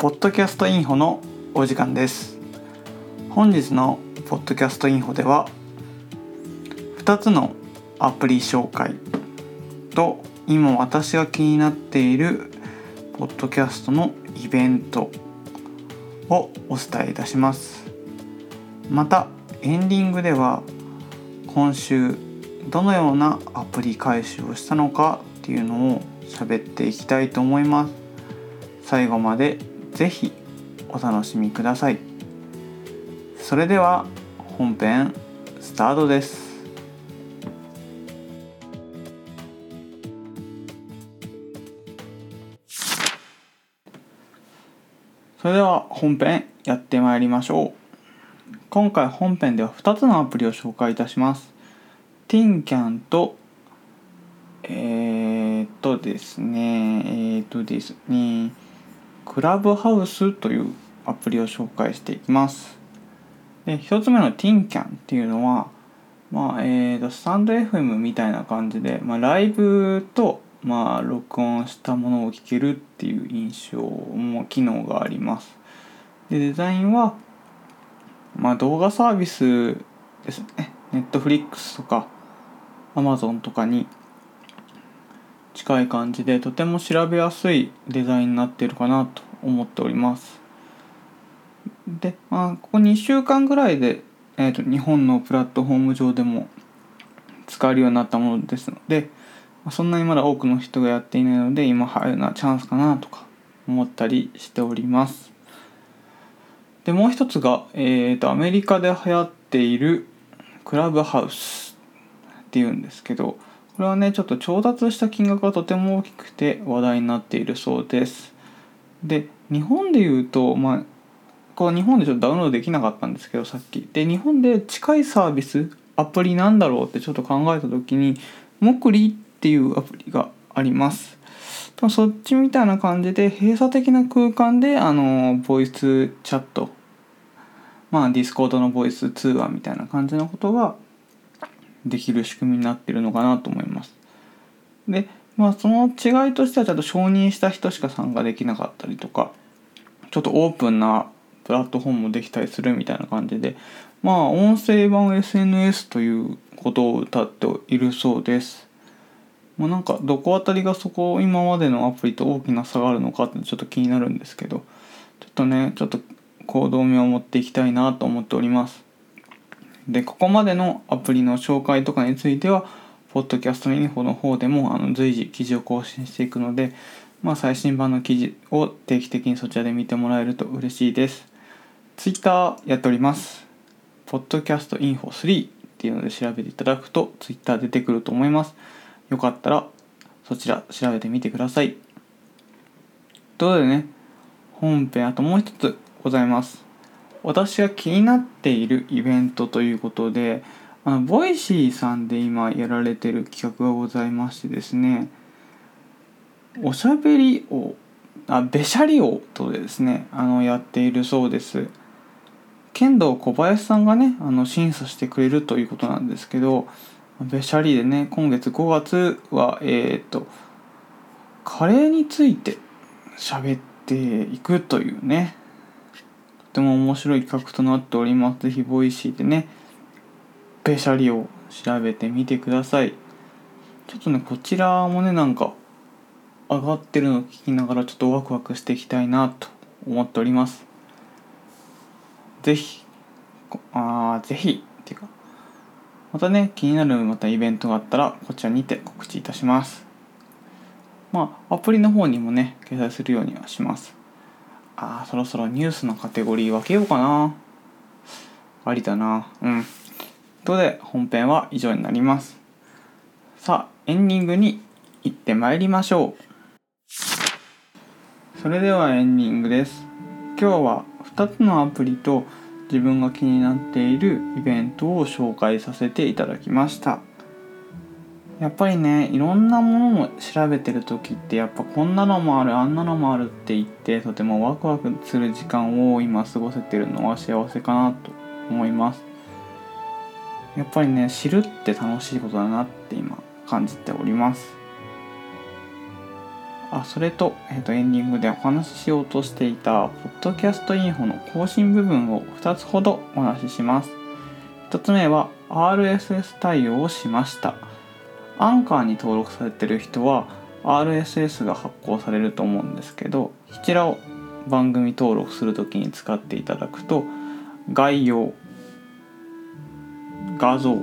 ポッドキャストインフォのお時間です。本日のポッドキャストインフォでは2つのアプリ紹介と今私が気になっているポッドキャストのイベントをお伝えいたします。またエンディングでは今週どのようなアプリ回収をしたのかっていうのを喋っていきたいと思います。最後までぜひお楽しみください。それでは本編スタートです。それでは本編やってまいりましょう。今回本編では2つのアプリを紹介いたします。TinCan とえー、っとですねえー、っとですねクラブハウスというアプリを紹介していきますで1つ目の TinCan っていうのはまあえーと、スタンド FM みたいな感じで、まあ、ライブとまあ、録音したものを聞けるっていう印象も機能があります。で、デザインは、まあ、動画サービスですね。Netflix とか Amazon とかに近い感じで、とても調べやすいデザインになっているかなと思っております。で、まあ、ここ2週間ぐらいで、えーと日本のプラットフォーム上でも使えるようになったものですので、そんなにまだ多くの人がやっていないので今入るのはチャンスかなとか思ったりしておりますでもう一つが、えーと、アメリカで流行っているクラブハウスっていうんですけどこれはねちょっと調達した金額がとても大きくて話題になっているそうです。で日本で言うとまあこれ日本でちょっとダウンロードできなかったんですけどさっき。で日本で近いサービスアプリなんだろうってちょっと考えた時にモクリっていうアプリがあります。そっちみたいな感じで閉鎖的な空間であのボイスチャット。まあ Discord のボイス通話みたいな感じのことができる仕組みになってるのかなと思います。でまあその違いとしてはちゃんと承認した人しか参加できなかったりとかちょっとオープンなプラットフォームもできたりするみたいな感じでまあ音声版 SNS ということを謳っているそうです。まあ、なんかどこあたりがそこ今までのアプリと大きな差があるのかってちょっと気になるんですけどちょっとねちょっと行動味を持っていきたいなと思っておりますでここまでのアプリの紹介とかについてはポッドキャストインフォの方でもあの随時記事を更新していくので、まあ、最新版の記事を定期的にそちらで見てもらえると嬉しいです Twitter やっておりますポッドキャストインフォ3っていうので調べていただくと Twitter 出てくると思いますよかったらそちら調べてみてください。ということでね、本編あともう一つございます。私が気になっているイベントということで、あの、 Voicy さんで今やられてる企画がございましてですね、おしゃべり王、あ、べしゃり王とですね、あの、やっているそうです。ケンドーコバヤシさんがね、あの、審査してくれるということなんですけど、べしゃりでね今月5月はえっ、とカレーについて喋っていくというねとても面白い企画となっておりますぜひ Voicy でねべしゃりを調べてみてくださいちょっとねこちらもねなんか上がってるのを聞きながらちょっとワクワクしていきたいなと思っておりますぜひあーぜひっていうかまたね、気になるまたイベントがあったら、こちらにて告知いたします。まあ、アプリの方にもね、掲載するようにはします。あ、そろそろニュースのカテゴリー分けようかな。ありだな。うん。ということで、本編は以上になります。さあ、エンディングに行ってまいりましょう。それではエンディングです。今日は2つのアプリと自分が気になっているイベントを紹介させていただきましたやっぱりねいろんなものを調べてる時ってやっぱこんなのもあるあんなのもあるって言ってとてもワクワクする時間を今過ごせてるのは幸せかなと思います。やっぱりね知るって楽しいことだなって今感じております。あそれと,、えー、とエンディングでお話ししようとしていたポッドキャストインフォの更新部分を2つほどお話しします。1つ目は RSS 対応をしました。アンカーに登録されてる人は RSS が発行されると思うんですけどこちらを番組登録するときに使っていただくと概要画像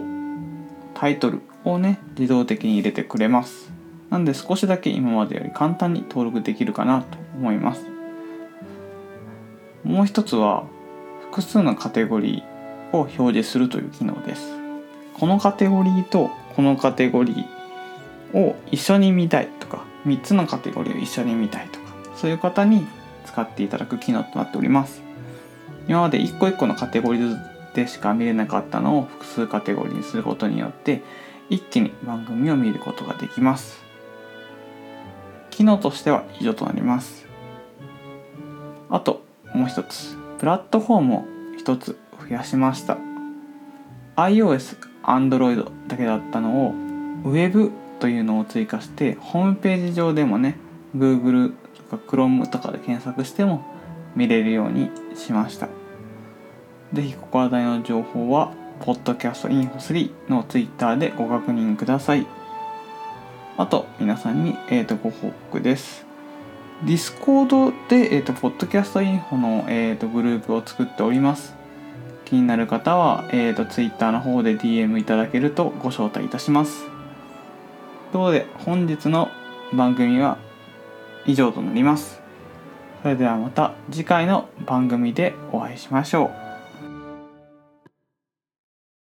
タイトルをね自動的に入れてくれます。なんで少しだけ今までより簡単に登録できるかなと思います。もう一つは複数のカテゴリーを表示するという機能です。このカテゴリーとこのカテゴリーを一緒に見たいとか3つのカテゴリーを一緒に見たいとかそういう方に使っていただく機能となっております。今まで1個1個のカテゴリーでしか見れなかったのを複数カテゴリーにすることによって一気に番組を見ることができます。機能としては以上となります。あともう一つプラットフォームを一つ増やしました。iOS、Android だけだったのを Web というのを追加してホームページ上でもね Google とか Chrome とかで検索しても見れるようにしました是非ここ話題の情報は Podcast Info3 の Twitter でご確認くださいあと、皆さんに、えー、とご報告です。Discord で、えーと、ポッドキャストインフォの、えーと、グループを作っております。気になる方は、えーと、Twitter の方で DM いただけるとご招待いたします。ということで、本日の番組は以上となります。それではまた次回の番組でお会いしましょう。